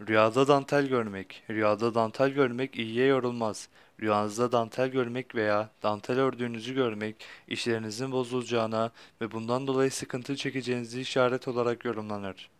Rüyada dantel görmek. Rüyada dantel görmek iyiye yorulmaz. Rüyanızda dantel görmek veya dantel ördüğünüzü görmek, işlerinizin bozulacağına ve bundan dolayı sıkıntı çekeceğinizi işaret olarak yorumlanır.